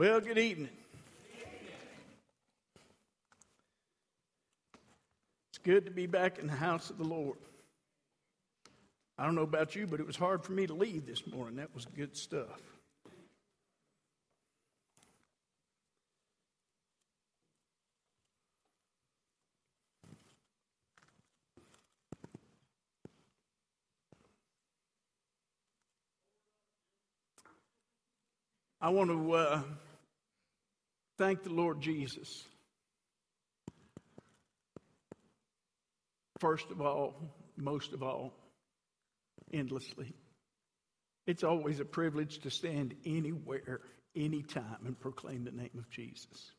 Well, good evening. It's good to be back in the house of the Lord. I don't know about you, but it was hard for me to leave this morning. That was good stuff. I want to uh, thank the Lord Jesus. First of all, most of all, endlessly. It's always a privilege to stand anywhere, anytime, and proclaim the name of Jesus.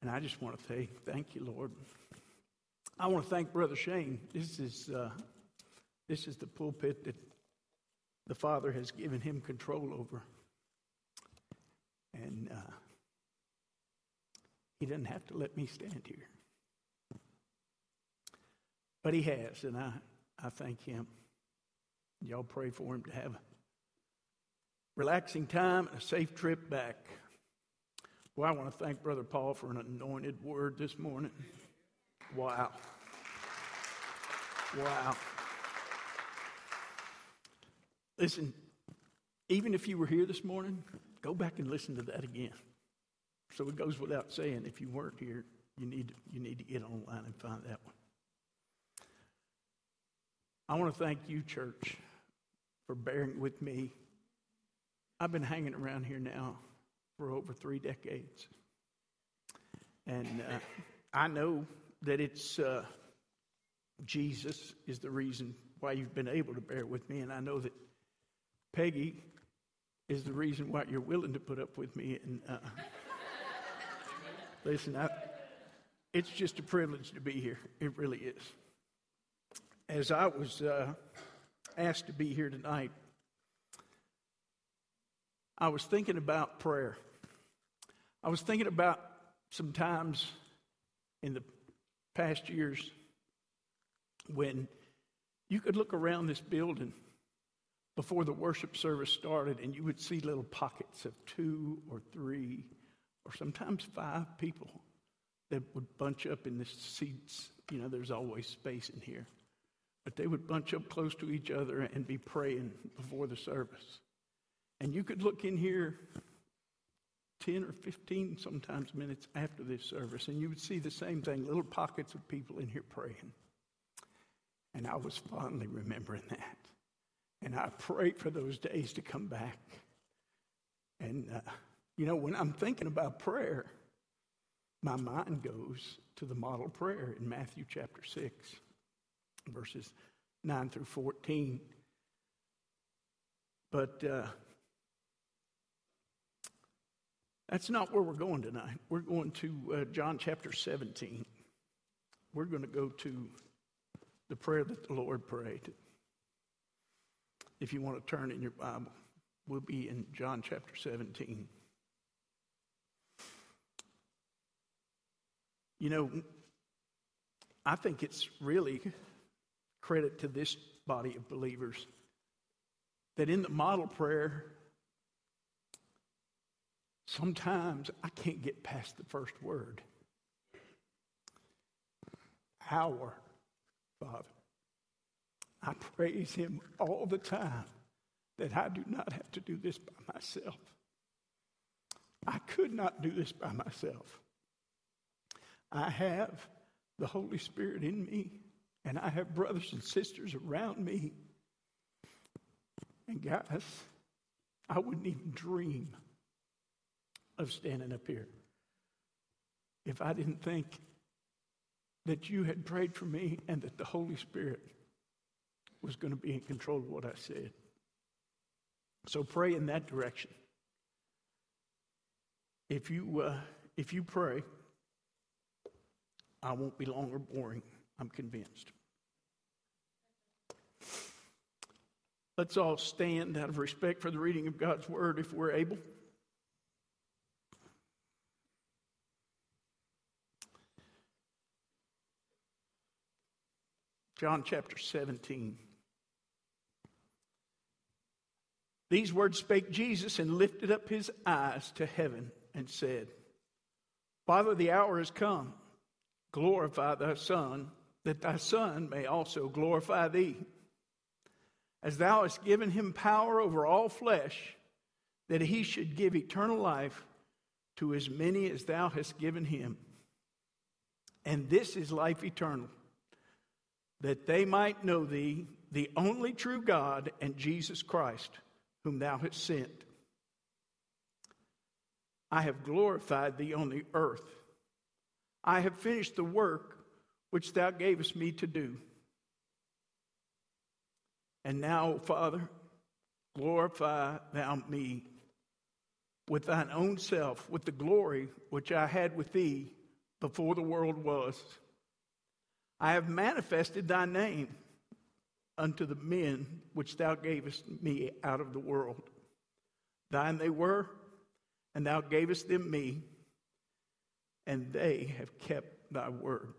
And I just want to say thank you, Lord. I want to thank Brother Shane. This is, uh, this is the pulpit that the Father has given him control over. And uh, he doesn't have to let me stand here. But he has, and I, I thank him. Y'all pray for him to have a relaxing time and a safe trip back. Well, I want to thank Brother Paul for an anointed word this morning. Wow. Wow. Listen, even if you were here this morning, go back and listen to that again. So it goes without saying, if you weren't here, you need you need to get online and find that one. I want to thank you, church, for bearing with me. I've been hanging around here now for over three decades. And uh, I know that it's uh, Jesus is the reason why you've been able to bear with me. And I know that Peggy is the reason why you're willing to put up with me. And uh, listen, I, it's just a privilege to be here. It really is. As I was uh, asked to be here tonight, I was thinking about prayer. I was thinking about some times in the past years when you could look around this building before the worship service started, and you would see little pockets of two or three or sometimes five people that would bunch up in the seats. You know, there's always space in here. But they would bunch up close to each other and be praying before the service. And you could look in here 10 or 15 sometimes minutes after this service, and you would see the same thing little pockets of people in here praying. And I was fondly remembering that. And I pray for those days to come back. And, uh, you know, when I'm thinking about prayer, my mind goes to the model prayer in Matthew chapter 6, verses 9 through 14. But uh, that's not where we're going tonight. We're going to uh, John chapter 17. We're going to go to the prayer that the Lord prayed if you want to turn in your Bible, we'll be in John chapter 17. You know, I think it's really credit to this body of believers that in the model prayer, sometimes I can't get past the first word. Our Father. I praise Him all the time that I do not have to do this by myself. I could not do this by myself. I have the Holy Spirit in me, and I have brothers and sisters around me. And guys, I wouldn't even dream of standing up here if I didn't think that you had prayed for me and that the Holy Spirit was going to be in control of what I said. So pray in that direction. If you, uh, if you pray, I won't be long or boring. I'm convinced. Let's all stand out of respect for the reading of God's word if we're able. John chapter 17. These words spake Jesus and lifted up his eyes to heaven and said, Father, the hour is come. Glorify thy Son, that thy Son may also glorify thee. As thou hast given him power over all flesh, that he should give eternal life to as many as thou hast given him. And this is life eternal, that they might know thee, the only true God, and Jesus Christ whom thou hast sent. I have glorified thee on the earth. I have finished the work which thou gavest me to do. And now, Father, glorify thou me with thine own self, with the glory which I had with thee before the world was. I have manifested thy name unto the men which thou gavest me out of the world. Thine they were, and thou gavest them me, and they have kept thy word.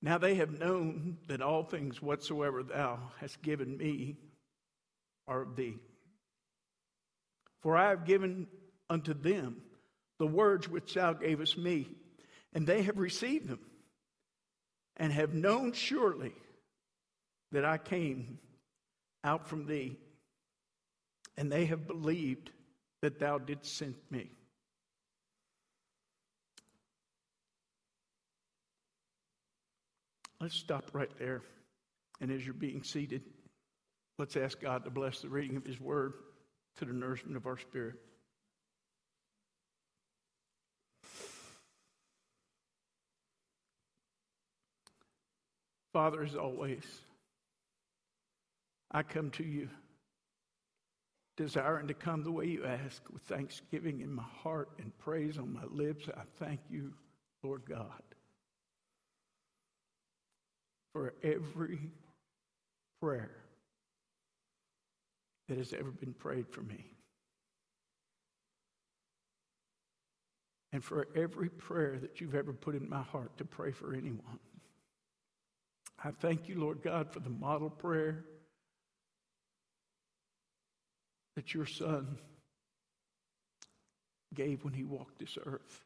Now they have known that all things whatsoever thou hast given me are of thee. For I have given unto them the words which thou gavest me, and they have received them and have known surely that I came out from thee, and they have believed that thou didst send me. Let's stop right there. And as you're being seated, let's ask God to bless the reading of His Word to the nourishment of our spirit. Father, as always, I come to you desiring to come the way you ask with thanksgiving in my heart and praise on my lips. I thank you, Lord God, for every prayer that has ever been prayed for me. And for every prayer that you've ever put in my heart to pray for anyone. I thank you, Lord God, for the model prayer that your son gave when he walked this earth.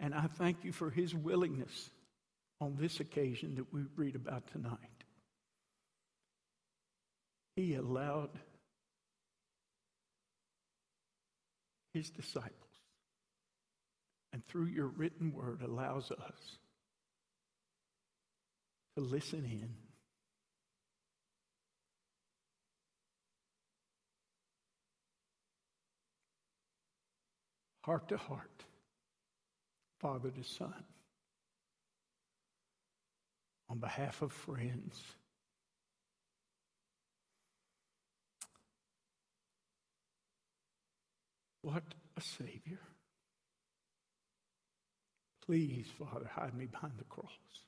And I thank you for his willingness on this occasion that we read about tonight. He allowed his disciples, and through your written word, allows us to listen in. Heart to heart, father to son, on behalf of friends. What a Savior. Please, Father, hide me behind the cross.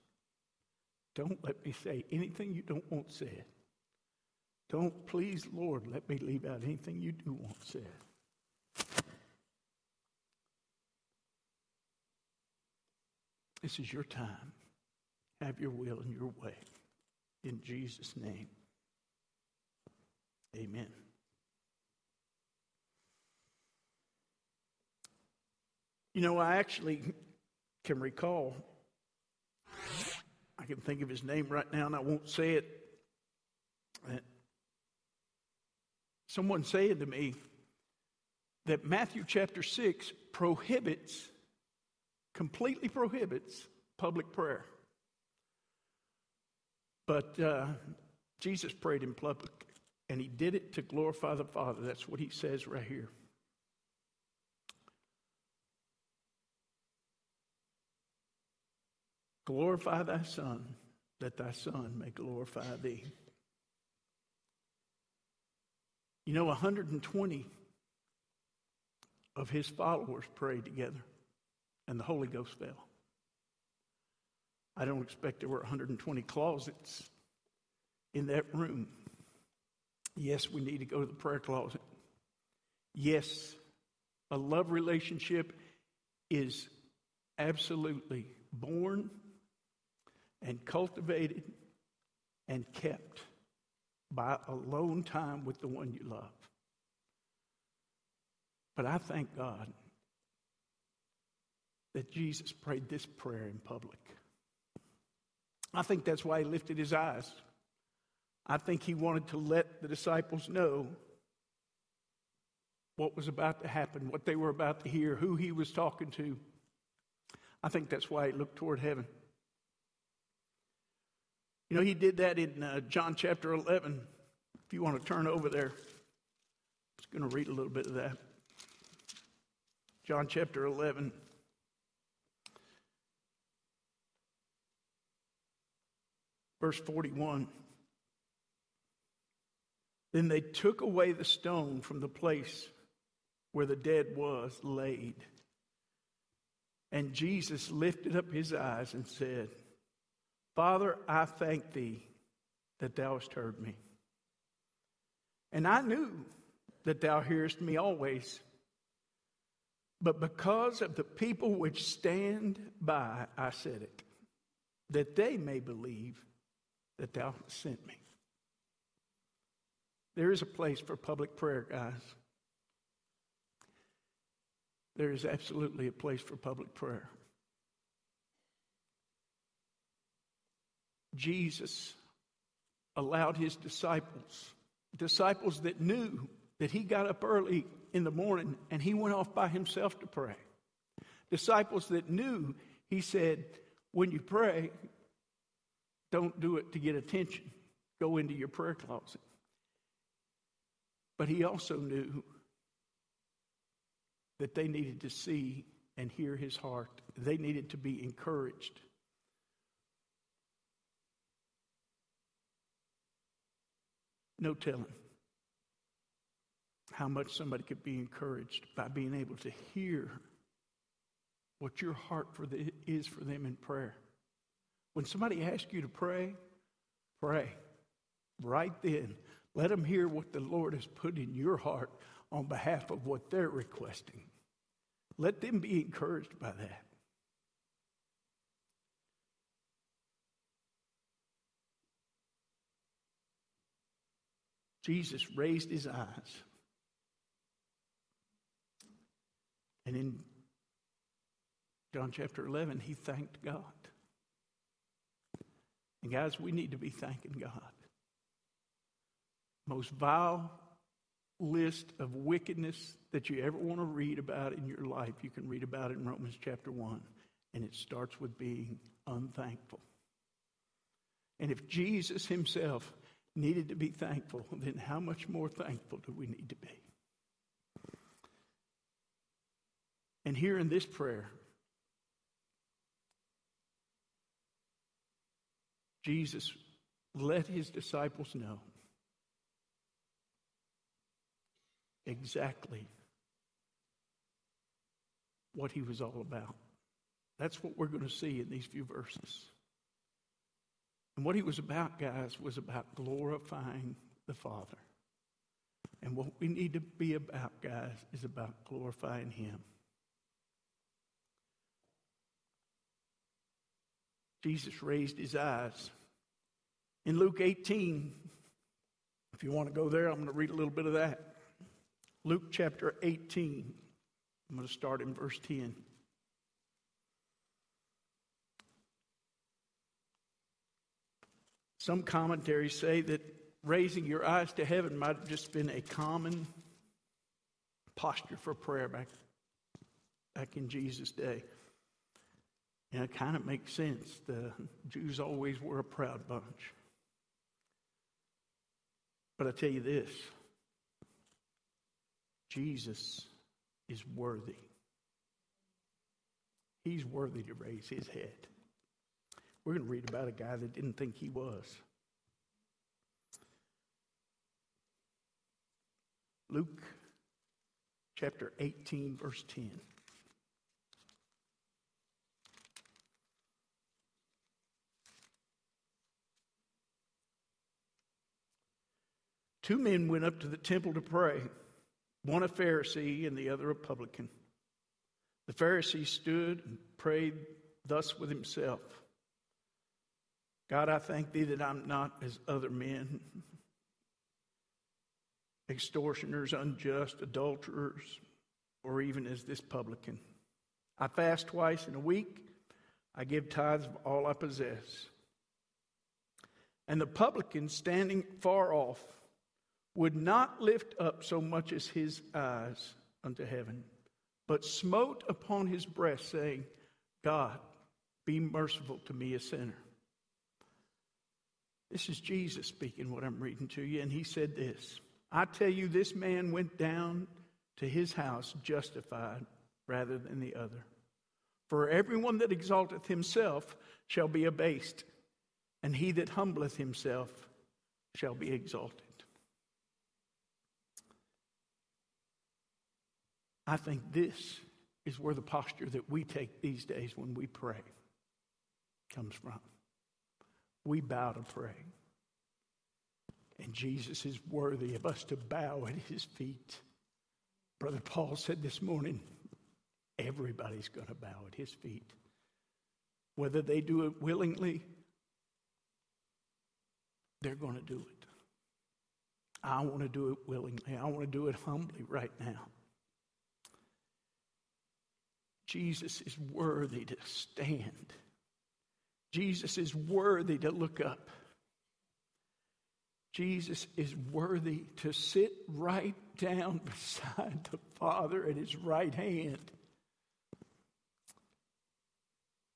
Don't let me say anything you don't want said. Don't, please, Lord, let me leave out anything you do want said. This is your time. Have your will and your way. In Jesus' name, amen. You know, I actually can recall I can think of his name right now, and I won't say it. Someone saying to me that Matthew chapter 6 prohibits, completely prohibits public prayer. But uh, Jesus prayed in public, and he did it to glorify the Father. That's what he says right here. Glorify thy Son, that thy Son may glorify thee. You know, 120 of his followers prayed together, and the Holy Ghost fell. I don't expect there were 120 closets in that room. Yes, we need to go to the prayer closet. Yes, a love relationship is absolutely born and cultivated and kept by alone time with the one you love. But I thank God that Jesus prayed this prayer in public. I think that's why he lifted his eyes. I think he wanted to let the disciples know what was about to happen, what they were about to hear, who he was talking to. I think that's why he looked toward heaven. You know, he did that in uh, John chapter 11. If you want to turn over there, I'm just going to read a little bit of that. John chapter 11. Verse 41. Then they took away the stone from the place where the dead was laid. And Jesus lifted up his eyes and said, Father, I thank thee that thou hast heard me. And I knew that thou hearest me always. But because of the people which stand by, I said it, that they may believe that thou hast sent me. There is a place for public prayer, guys. There is absolutely a place for public prayer. Jesus allowed his disciples, disciples that knew that he got up early in the morning and he went off by himself to pray. Disciples that knew, he said, when you pray, don't do it to get attention. Go into your prayer closet. But he also knew that they needed to see and hear his heart. They needed to be encouraged. No telling how much somebody could be encouraged by being able to hear what your heart for the, is for them in prayer. When somebody asks you to pray, pray right then. Let them hear what the Lord has put in your heart on behalf of what they're requesting. Let them be encouraged by that. Jesus raised his eyes. And in John chapter 11, he thanked God. And guys, we need to be thanking God. Most vile list of wickedness that you ever want to read about in your life, you can read about it in Romans chapter 1. And it starts with being unthankful. And if Jesus himself needed to be thankful, then how much more thankful do we need to be? And here in this prayer, Jesus let his disciples know exactly what he was all about. That's what we're going to see in these few verses. And what he was about, guys, was about glorifying the Father. And what we need to be about, guys, is about glorifying him. Jesus raised his eyes. In Luke 18, if you want to go there, I'm going to read a little bit of that. Luke chapter 18. I'm going to start in verse 10. Some commentaries say that raising your eyes to heaven might have just been a common posture for prayer back, back in Jesus' day. And it kind of makes sense. The Jews always were a proud bunch. But I tell you this Jesus is worthy. He's worthy to raise his head. We're going to read about a guy that didn't think he was. Luke chapter 18, verse 10. Two men went up to the temple to pray, one a Pharisee and the other a publican. The Pharisee stood and prayed thus with himself God, I thank thee that I'm not as other men, extortioners, unjust, adulterers, or even as this publican. I fast twice in a week. I give tithes of all I possess. And the publican, standing far off, would not lift up so much as his eyes unto heaven, but smote upon his breast, saying, God, be merciful to me, a sinner. This is Jesus speaking, what I'm reading to you, and he said this I tell you, this man went down to his house justified rather than the other. For everyone that exalteth himself shall be abased, and he that humbleth himself shall be exalted. I think this is where the posture that we take these days when we pray comes from. We bow to pray. And Jesus is worthy of us to bow at his feet. Brother Paul said this morning everybody's going to bow at his feet. Whether they do it willingly, they're going to do it. I want to do it willingly. I want to do it humbly right now. Jesus is worthy to stand. Jesus is worthy to look up. Jesus is worthy to sit right down beside the Father at his right hand.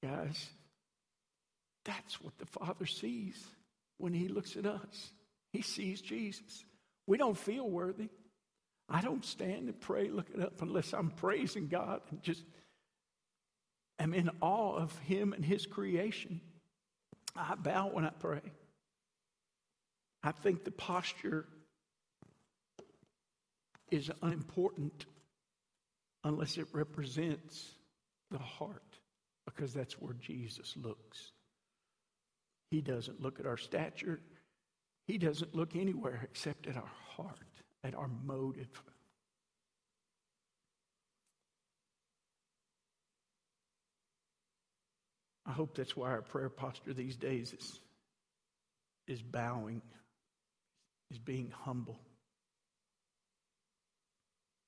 Guys, that's what the Father sees when he looks at us. He sees Jesus. We don't feel worthy. I don't stand and pray looking up unless I'm praising God and just am in awe of him and his creation. I bow when I pray. I think the posture is unimportant unless it represents the heart, because that's where Jesus looks. He doesn't look at our stature, He doesn't look anywhere except at our heart, at our motive. I hope that's why our prayer posture these days is, is bowing is being humble.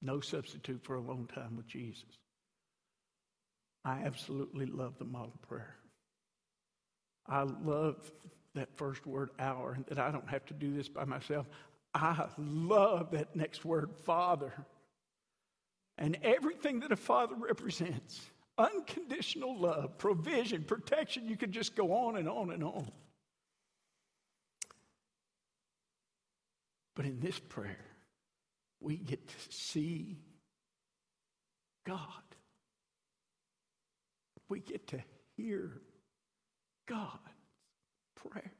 No substitute for a long time with Jesus. I absolutely love the model prayer. I love that first word, our, and that I don't have to do this by myself. I love that next word, Father. And everything that a father represents unconditional love, provision, protection. You could just go on and on and on. But in this prayer, we get to see God. We get to hear God's prayer.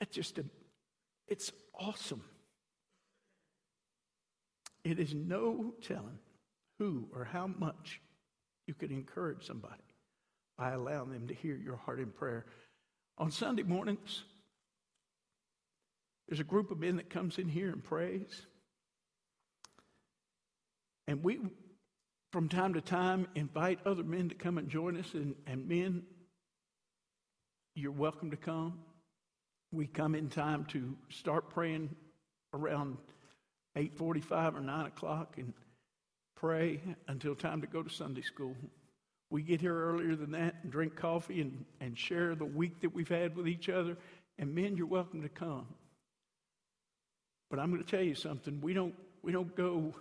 It's just a, it's awesome. It is no telling who or how much you could encourage somebody by allowing them to hear your heart in prayer. On Sunday mornings, there's a group of men that comes in here and prays. And we, from time to time, invite other men to come and join us. And, and men, you're welcome to come. We come in time to start praying around 8.45 or 9 o'clock and pray until time to go to Sunday school. We get here earlier than that and drink coffee and, and share the week that we've had with each other. And men, you're welcome to come. But I'm going to tell you something. We don't, we don't go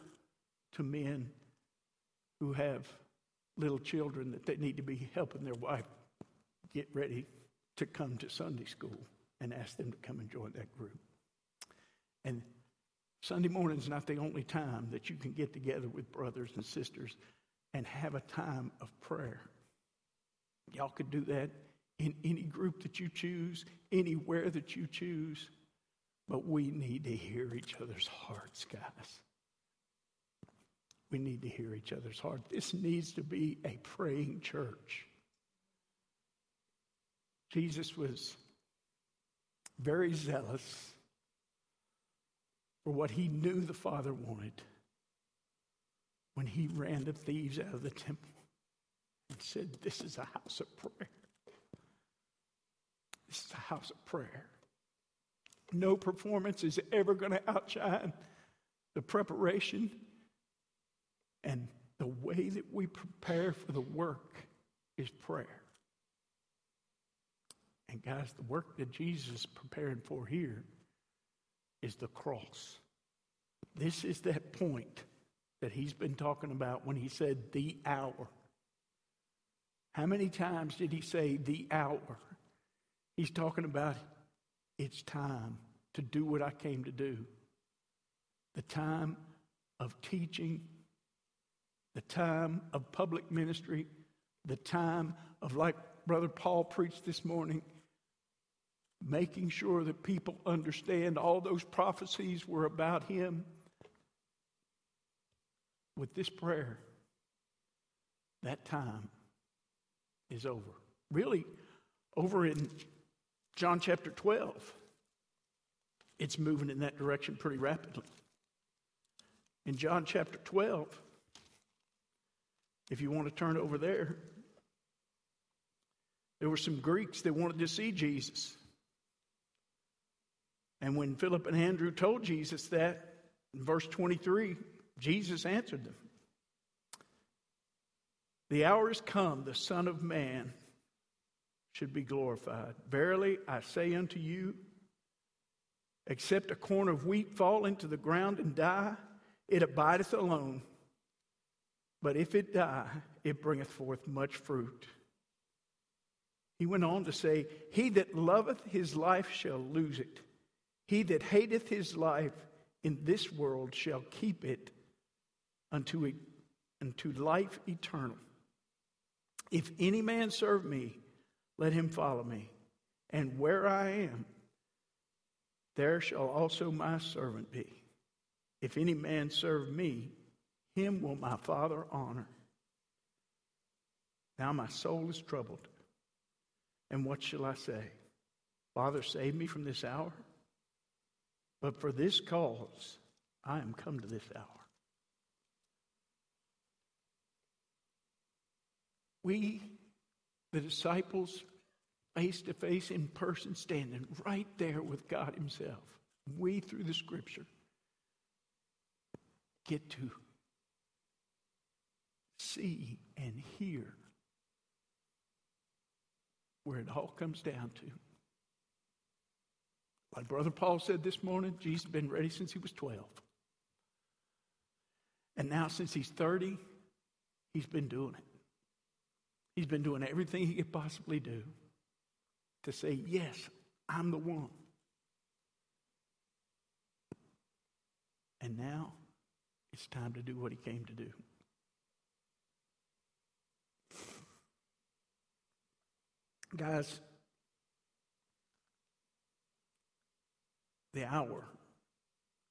to men who have little children that they need to be helping their wife get ready to come to Sunday school and ask them to come and join that group. And Sunday morning is not the only time that you can get together with brothers and sisters and have a time of prayer. Y'all could do that in any group that you choose, anywhere that you choose. But we need to hear each other's hearts, guys. We need to hear each other's heart. This needs to be a praying church. Jesus was very zealous for what he knew the Father wanted when he ran the thieves out of the temple and said, This is a house of prayer. This is a house of prayer. No performance is ever going to outshine the preparation and the way that we prepare for the work is prayer. And guys, the work that Jesus is preparing for here is the cross. This is that point that he's been talking about when he said the hour. How many times did he say the hour? He's talking about it's time to do what I came to do. The time of teaching, the time of public ministry, the time of, like Brother Paul preached this morning, making sure that people understand all those prophecies were about him. With this prayer, that time is over. Really, over in John chapter 12, it's moving in that direction pretty rapidly. In John chapter 12, if you want to turn over there, there were some Greeks that wanted to see Jesus. And when Philip and Andrew told Jesus that, in verse 23, Jesus answered them The hour is come, the Son of Man should be glorified. Verily, I say unto you, except a corn of wheat fall into the ground and die, it abideth alone. But if it die, it bringeth forth much fruit. He went on to say, He that loveth his life shall lose it. He that hateth his life in this world shall keep it unto, unto life eternal. If any man serve me, let him follow me. And where I am, there shall also my servant be. If any man serve me, him will my Father honor. Now my soul is troubled. And what shall I say? Father, save me from this hour. But for this cause, I am come to this hour. We, the disciples, face to face in person, standing right there with God Himself, we through the scripture get to see and hear where it all comes down to. Like Brother Paul said this morning, Jesus has been ready since he was 12. And now, since he's 30, he's been doing it. He's been doing everything he could possibly do to say, Yes, I'm the one. And now it's time to do what he came to do. Guys, the hour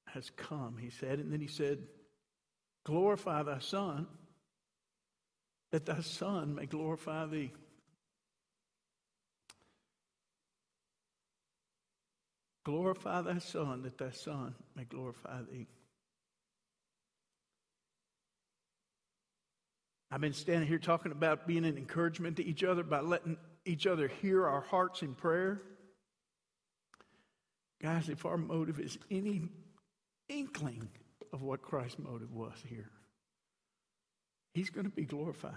has come, he said. And then he said, Glorify thy Son, that thy Son may glorify thee. Glorify thy Son, that thy Son may glorify thee. I've been standing here talking about being an encouragement to each other by letting each other hear our hearts in prayer. Guys, if our motive is any inkling of what Christ's motive was here, he's going to be glorified.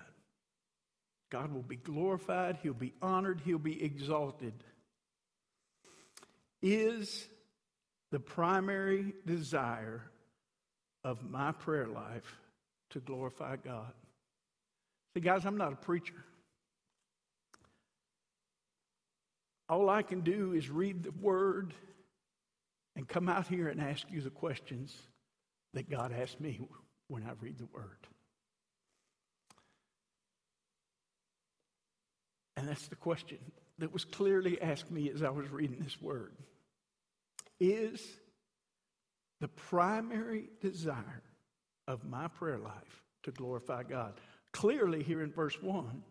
God will be glorified, he'll be honored, he'll be exalted. Is the primary desire of my prayer life to glorify God? See, guys, I'm not a preacher. All I can do is read the word and come out here and ask you the questions that God asked me when I read the word. And that's the question that was clearly asked me as I was reading this word. Is the primary desire of my prayer life to glorify God? Clearly, here in verse 1,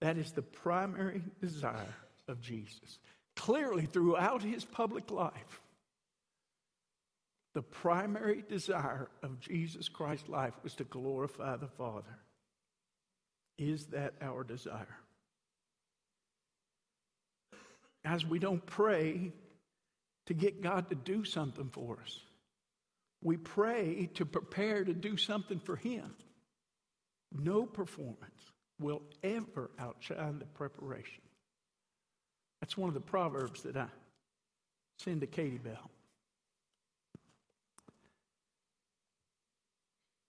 that is the primary desire of Jesus. Clearly, throughout his public life, the primary desire of Jesus Christ's life was to glorify the Father. Is that our desire? As we don't pray to get God to do something for us. We pray to prepare to do something for Him. No performance will ever outshine the preparation. That's one of the proverbs that I send to Katie Bell.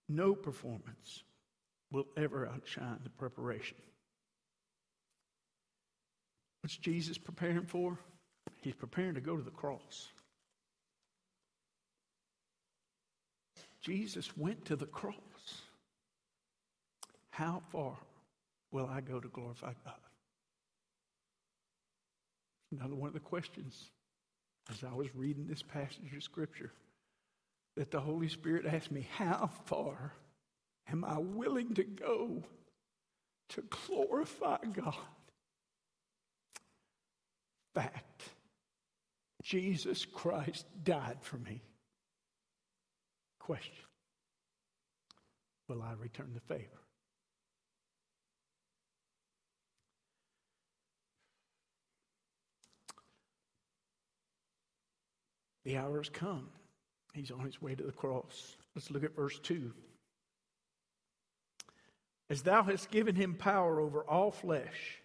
No performance will ever outshine the preparation. What's Jesus preparing for? He's preparing to go to the cross. Jesus went to the cross. How far will I go to glorify God? Another one of the questions as I was reading this passage of Scripture that the Holy Spirit asked me, How far am I willing to go to glorify God? Fact Jesus Christ died for me. Question Will I return the favor? The hour has come. He's on his way to the cross. Let's look at verse 2. As thou hast given him power over all flesh,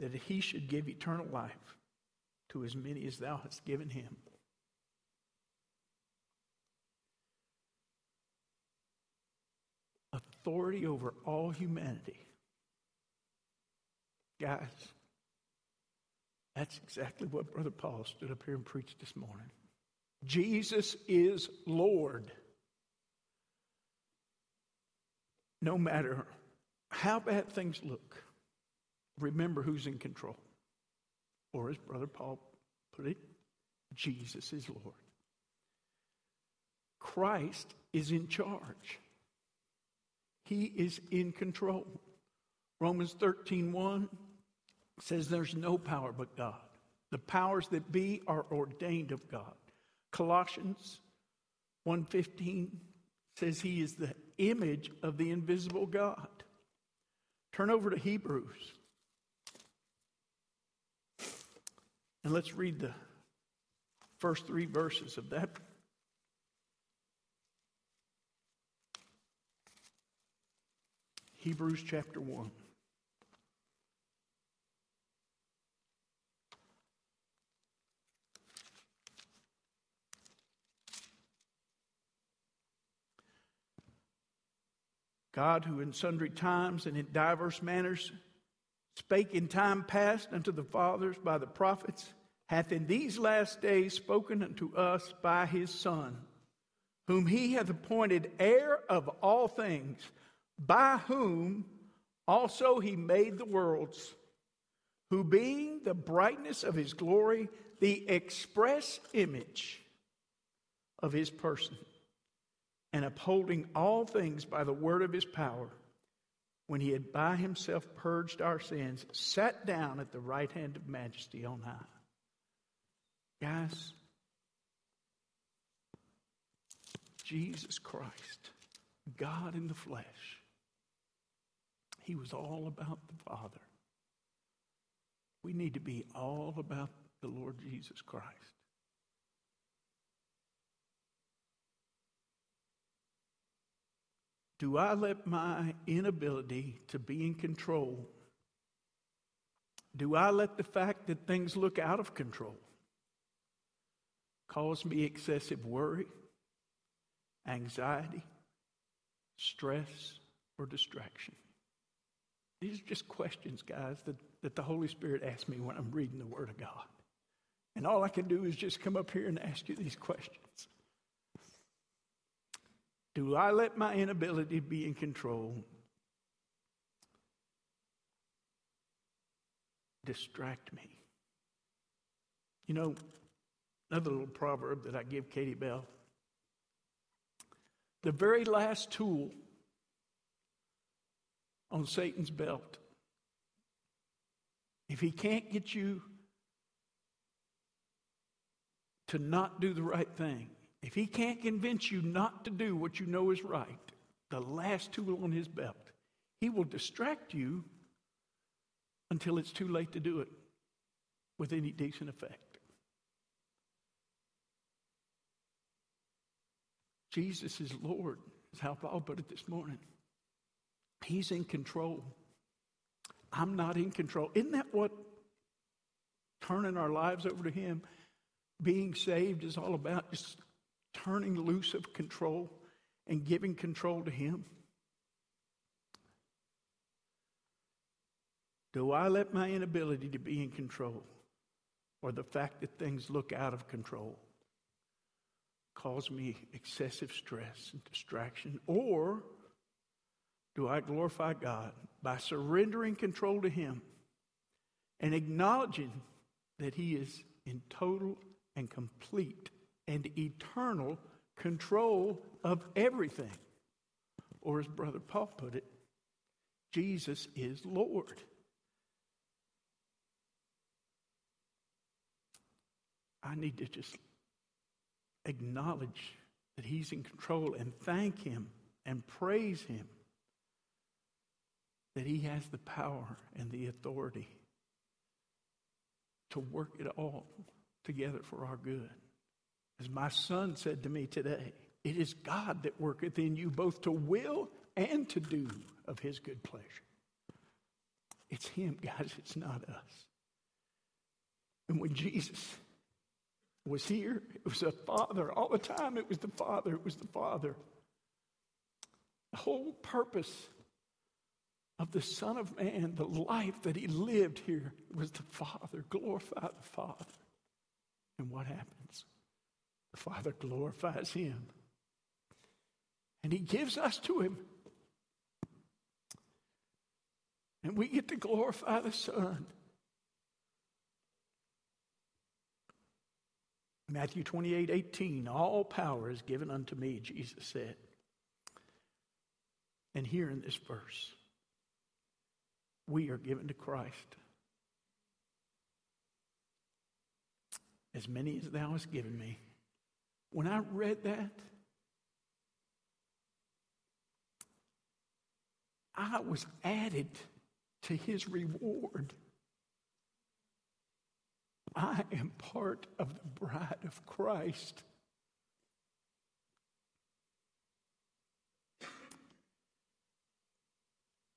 that he should give eternal life to as many as thou hast given him. Authority over all humanity. Guys, that's exactly what Brother Paul stood up here and preached this morning. Jesus is Lord. No matter how bad things look, remember who's in control. Or as Brother Paul put it, Jesus is Lord. Christ is in charge. He is in control. Romans 13 1 says there's no power but God. The powers that be are ordained of God. Colossians 1:15 says he is the image of the invisible God. Turn over to Hebrews. And let's read the first 3 verses of that Hebrews chapter 1. God, who in sundry times and in diverse manners spake in time past unto the fathers by the prophets, hath in these last days spoken unto us by his Son, whom he hath appointed heir of all things, by whom also he made the worlds, who being the brightness of his glory, the express image of his person and upholding all things by the word of his power, when he had by himself purged our sins, sat down at the right hand of majesty on high. Guys, Jesus Christ, God in the flesh, he was all about the Father. We need to be all about the Lord Jesus Christ. Do I let my inability to be in control, do I let the fact that things look out of control cause me excessive worry, anxiety, stress, or distraction? These are just questions, guys, that, that the Holy Spirit asks me when I'm reading the Word of God. And all I can do is just come up here and ask you these questions. Do I let my inability be in control distract me? You know, another little proverb that I give Katie Bell. The very last tool on Satan's belt, if he can't get you to not do the right thing, if he can't convince you not to do what you know is right, the last tool on his belt, he will distract you until it's too late to do it with any decent effect. Jesus is Lord, is how Paul put it this morning. He's in control. I'm not in control. Isn't that what turning our lives over to Him, being saved, is all about? Just turning loose of control and giving control to Him. Do I let my inability to be in control or the fact that things look out of control cause me excessive stress and distraction? Or do I glorify God by surrendering control to Him and acknowledging that He is in total and complete and eternal control of everything? Or, as Brother Paul put it, Jesus is Lord. I need to just acknowledge that He's in control and thank Him and praise Him that He has the power and the authority to work it all together for our good. As my son said to me today, it is God that worketh in you both to will and to do of His good pleasure. It's Him, guys, it's not us. And when Jesus was here. It was the Father. All the time, it was the Father. It was the Father. The whole purpose of the Son of Man, the life that he lived here, was the Father. Glorify the Father. And what happens? The Father glorifies him. And he gives us to him. And we get to glorify the Son. Matthew 28 18, all power is given unto me, Jesus said. And here in this verse, we are given to Christ. As many as thou hast given me. When I read that, I was added to his reward. I am part of the bride of Christ.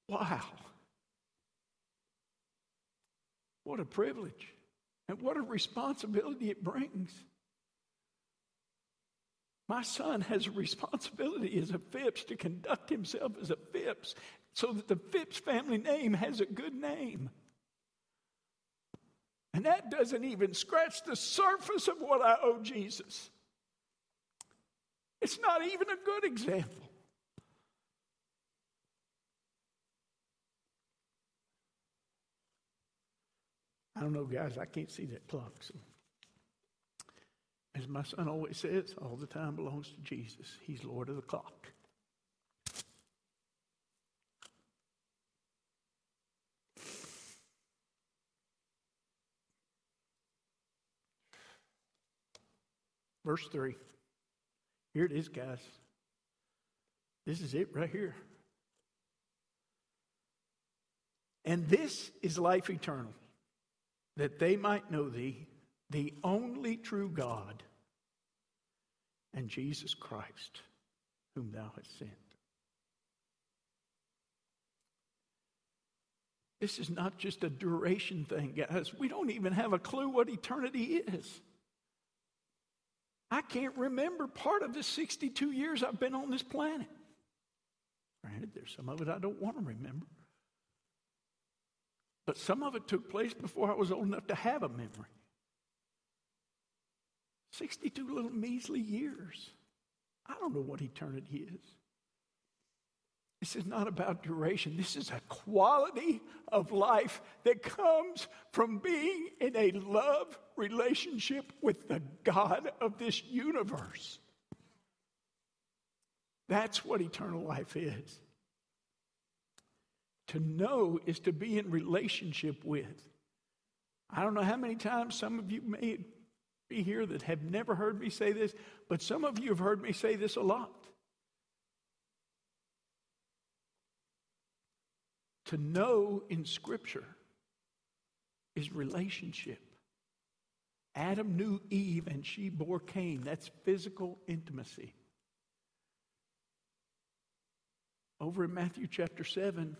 Wow. What a privilege. And what a responsibility it brings. My son has a responsibility as a Phipps to conduct himself as a Phipps so that the Phipps family name has a good name. And that doesn't even scratch the surface of what I owe Jesus. It's not even a good example. I don't know, guys, I can't see that clock. So. As my son always says, all the time belongs to Jesus. He's Lord of the clock. Verse 3. Here it is, guys. This is it right here. And this is life eternal, that they might know thee, the only true God, and Jesus Christ, whom thou hast sent. This is not just a duration thing, guys. We don't even have a clue what eternity is. I can't remember part of the 62 years I've been on this planet. Granted, there's some of it I don't want to remember. But some of it took place before I was old enough to have a memory. 62 little measly years. I don't know what eternity is. This is not about duration. This is a quality of life that comes from being in a love relationship with the God of this universe. That's what eternal life is. To know is to be in relationship with. I don't know how many times some of you may be here that have never heard me say this, but some of you have heard me say this a lot. To know in Scripture is relationship. Adam knew Eve and she bore Cain. That's physical intimacy. Over in Matthew chapter 7,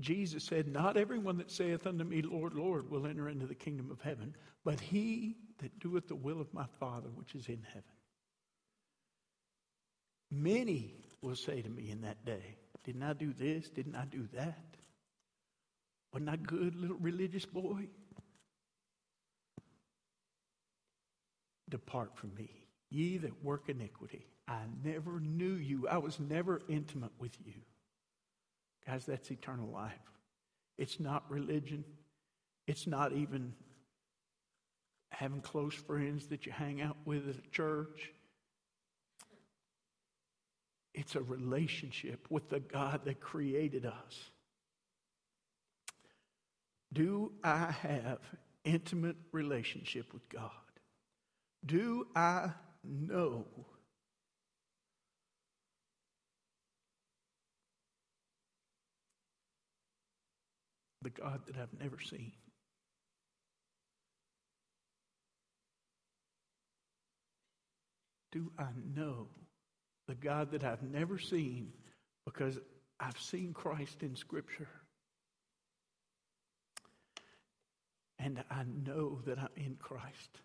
Jesus said, Not everyone that saith unto me, Lord, Lord, will enter into the kingdom of heaven, but he that doeth the will of my Father which is in heaven. Many will say to me in that day, Didn't I do this? Didn't I do that? Wasn't I good little religious boy? Depart from me, ye that work iniquity. I never knew you. I was never intimate with you. Guys, that's eternal life. It's not religion. It's not even having close friends that you hang out with at church. It's a relationship with the God that created us. Do I have intimate relationship with God? Do I know the God that I've never seen? Do I know the God that I've never seen because I've seen Christ in Scripture? And I know that I'm in Christ.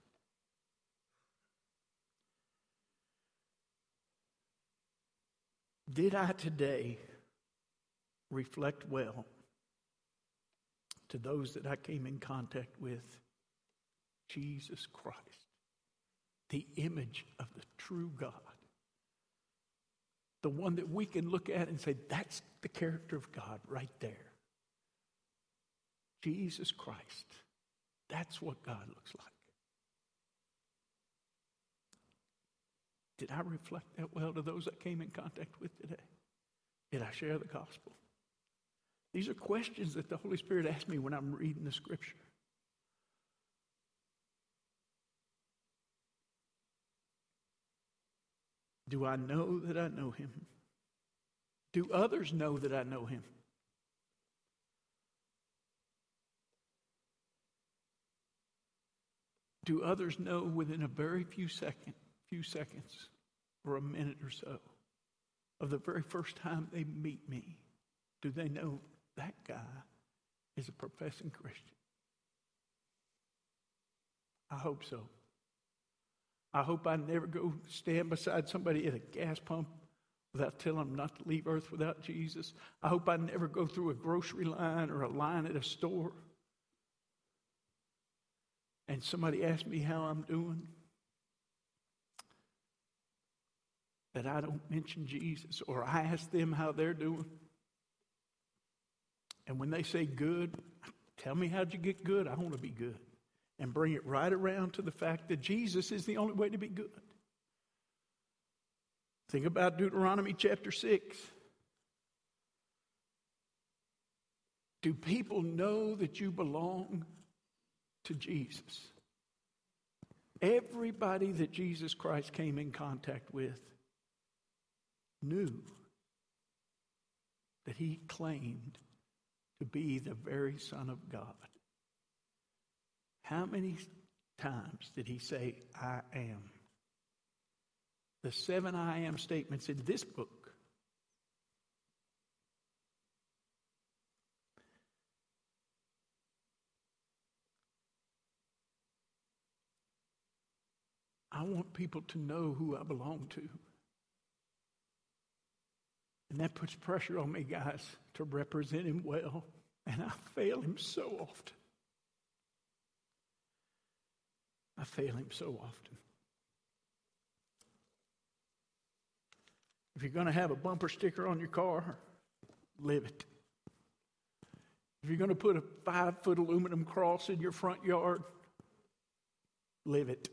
Did I today reflect well to those that I came in contact with Jesus Christ, the image of the true God? The one that we can look at and say, that's the character of God right there. Jesus Christ. That's what God looks like. Did I reflect that well to those I came in contact with today? Did I share the gospel? These are questions that the Holy Spirit asks me when I'm reading the scripture. Do I know that I know him? Do others know that I know him? Do others know within a very few second, few seconds or a minute or so of the very first time they meet me, do they know that guy is a professing Christian? I hope so. I hope I never go stand beside somebody at a gas pump without telling them not to leave earth without Jesus. I hope I never go through a grocery line or a line at a store and somebody asks me how I'm doing, that I don't mention Jesus, or I ask them how they're doing. And when they say good, tell me how'd you get good? I want to be good. And bring it right around to the fact that Jesus is the only way to be good. Think about Deuteronomy chapter 6. Do people know that you belong to Jesus. Everybody that Jesus Christ came in contact with knew that he claimed to be the very Son of God. How many times did he say, I am? The seven I am statements in this book I want people to know who I belong to. And that puts pressure on me, guys, to represent him well. And I fail him so often. I fail him so often. If you're going to have a bumper sticker on your car, live it. If you're going to put a five foot aluminum cross in your front yard, live it.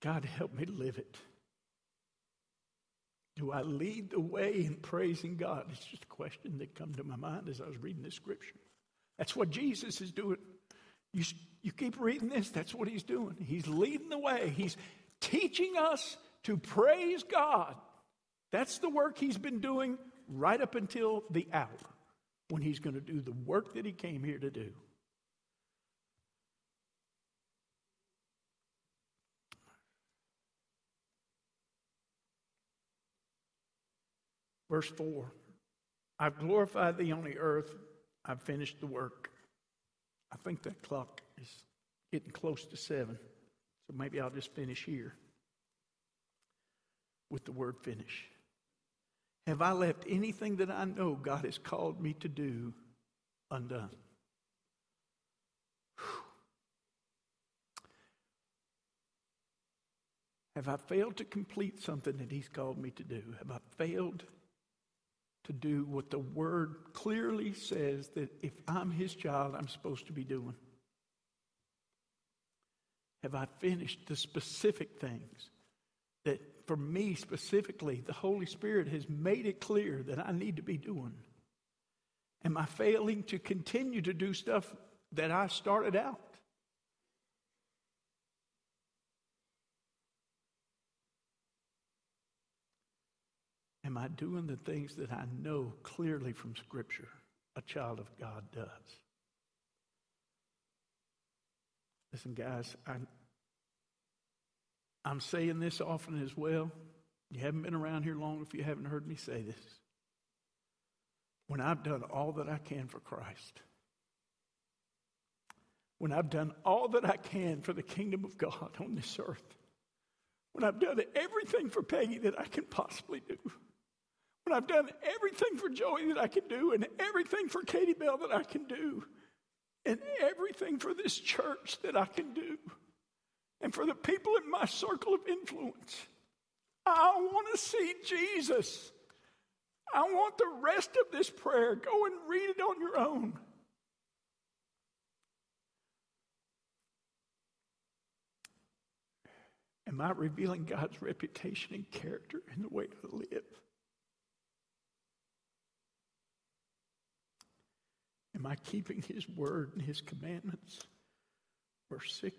God, help me live it. Do I lead the way in praising God? It's just a question that come to my mind as I was reading this scripture. That's what Jesus is doing. You, you keep reading this, that's what he's doing. He's leading the way. He's teaching us to praise God. That's the work he's been doing right up until the hour when he's going to do the work that he came here to do. Verse 4 I've glorified thee on the earth, I've finished the work. I think that clock is getting close to seven, so maybe I'll just finish here with the word finish. Have I left anything that I know God has called me to do undone? Have I failed to complete something that He's called me to do? Have I failed to do what the Word clearly says that if I'm His child, I'm supposed to be doing? Have I finished the specific things that, for me specifically, the Holy Spirit has made it clear that I need to be doing? Am I failing to continue to do stuff that I started out? Am I doing the things that I know clearly from Scripture a child of God does? Listen, guys, I, I'm saying this often as well. You haven't been around here long if you haven't heard me say this. When I've done all that I can for Christ, when I've done all that I can for the kingdom of God on this earth, when I've done everything for Peggy that I can possibly do, when I've done everything for Joey that I can do, and everything for Katie Bell that I can do, and everything for this church that I can do, and for the people in my circle of influence, I want to see Jesus. I want the rest of this prayer. Go and read it on your own. Am I revealing God's reputation and character in the way I live? Am I keeping his word and his commandments? Verse 6.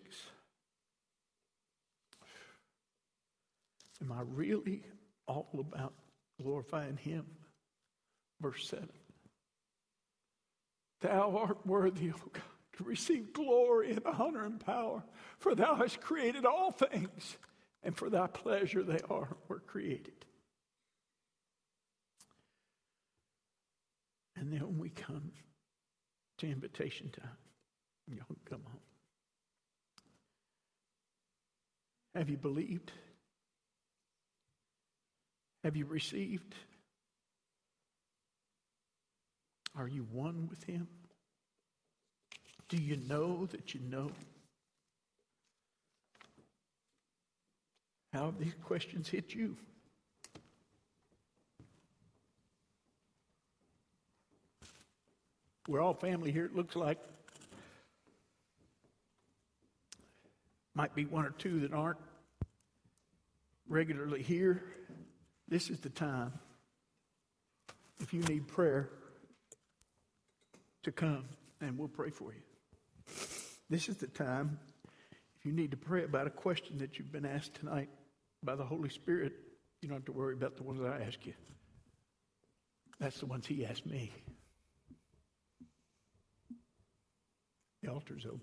Am I really all about glorifying him? Verse 7. Thou art worthy, O God, to receive glory and honor and power, for thou hast created all things, and for thy pleasure they are were created. And then we come to invitation time. Y'all come on. Have you believed? Have you received? Are you one with Him? Do you know that you know? How have these questions hit you? We're all family here, it looks like. Might be one or two that aren't regularly here. This is the time, if you need prayer, to come and we'll pray for you. This is the time, if you need to pray about a question that you've been asked tonight by the Holy Spirit, you don't have to worry about the ones I ask you. That's the ones He asked me. The altar's open.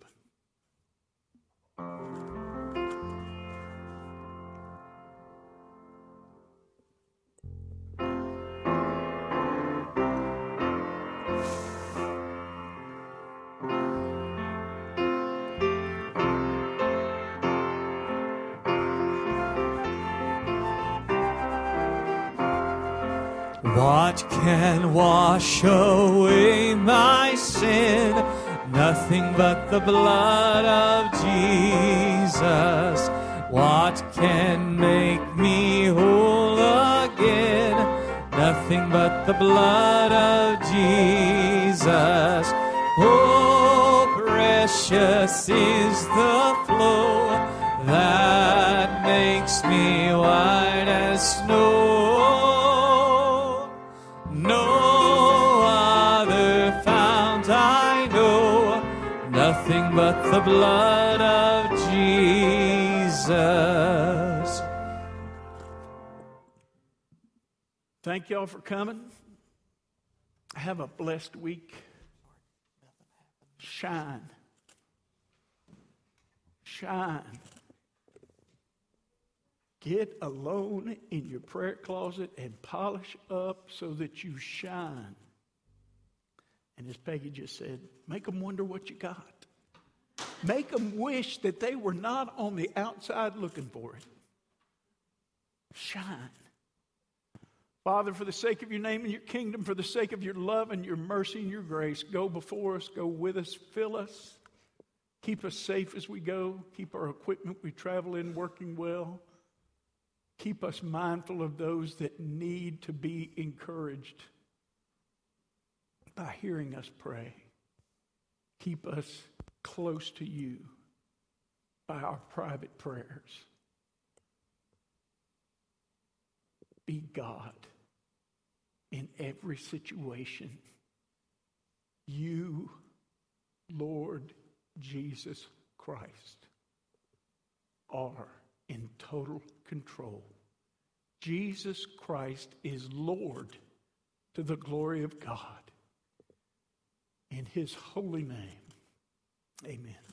What can wash away my sin? Nothing but the blood of Jesus. What can make me whole again? Nothing but the blood of Jesus. Oh, precious is the flow that makes me white as snow. Nothing but the blood of Jesus. Thank y'all for coming. Have a blessed week. Shine. Shine. Get alone in your prayer closet and polish up so that you shine. And as Peggy just said, make them wonder what you got. Make them wish that they were not on the outside looking for it. Shine. Father, for the sake of your name and your kingdom, for the sake of your love and your mercy and your grace, go before us, go with us, fill us, keep us safe as we go, keep our equipment we travel in working well. Keep us mindful of those that need to be encouraged by hearing us pray. Keep us close to you by our private prayers. Be God in every situation. You, Lord Jesus Christ, are in total control. Jesus Christ is Lord to the glory of God. In his holy name, amen.